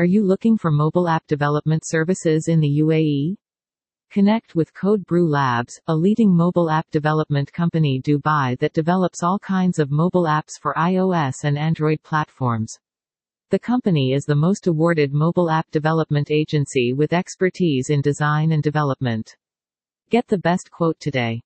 Are you looking for mobile app development services in the UAE? Connect with Code Brew Labs, a leading mobile app development company Dubai that develops all kinds of mobile apps for iOS and Android platforms. The company is the most awarded mobile app development agency with expertise in design and development. Get the best quote today.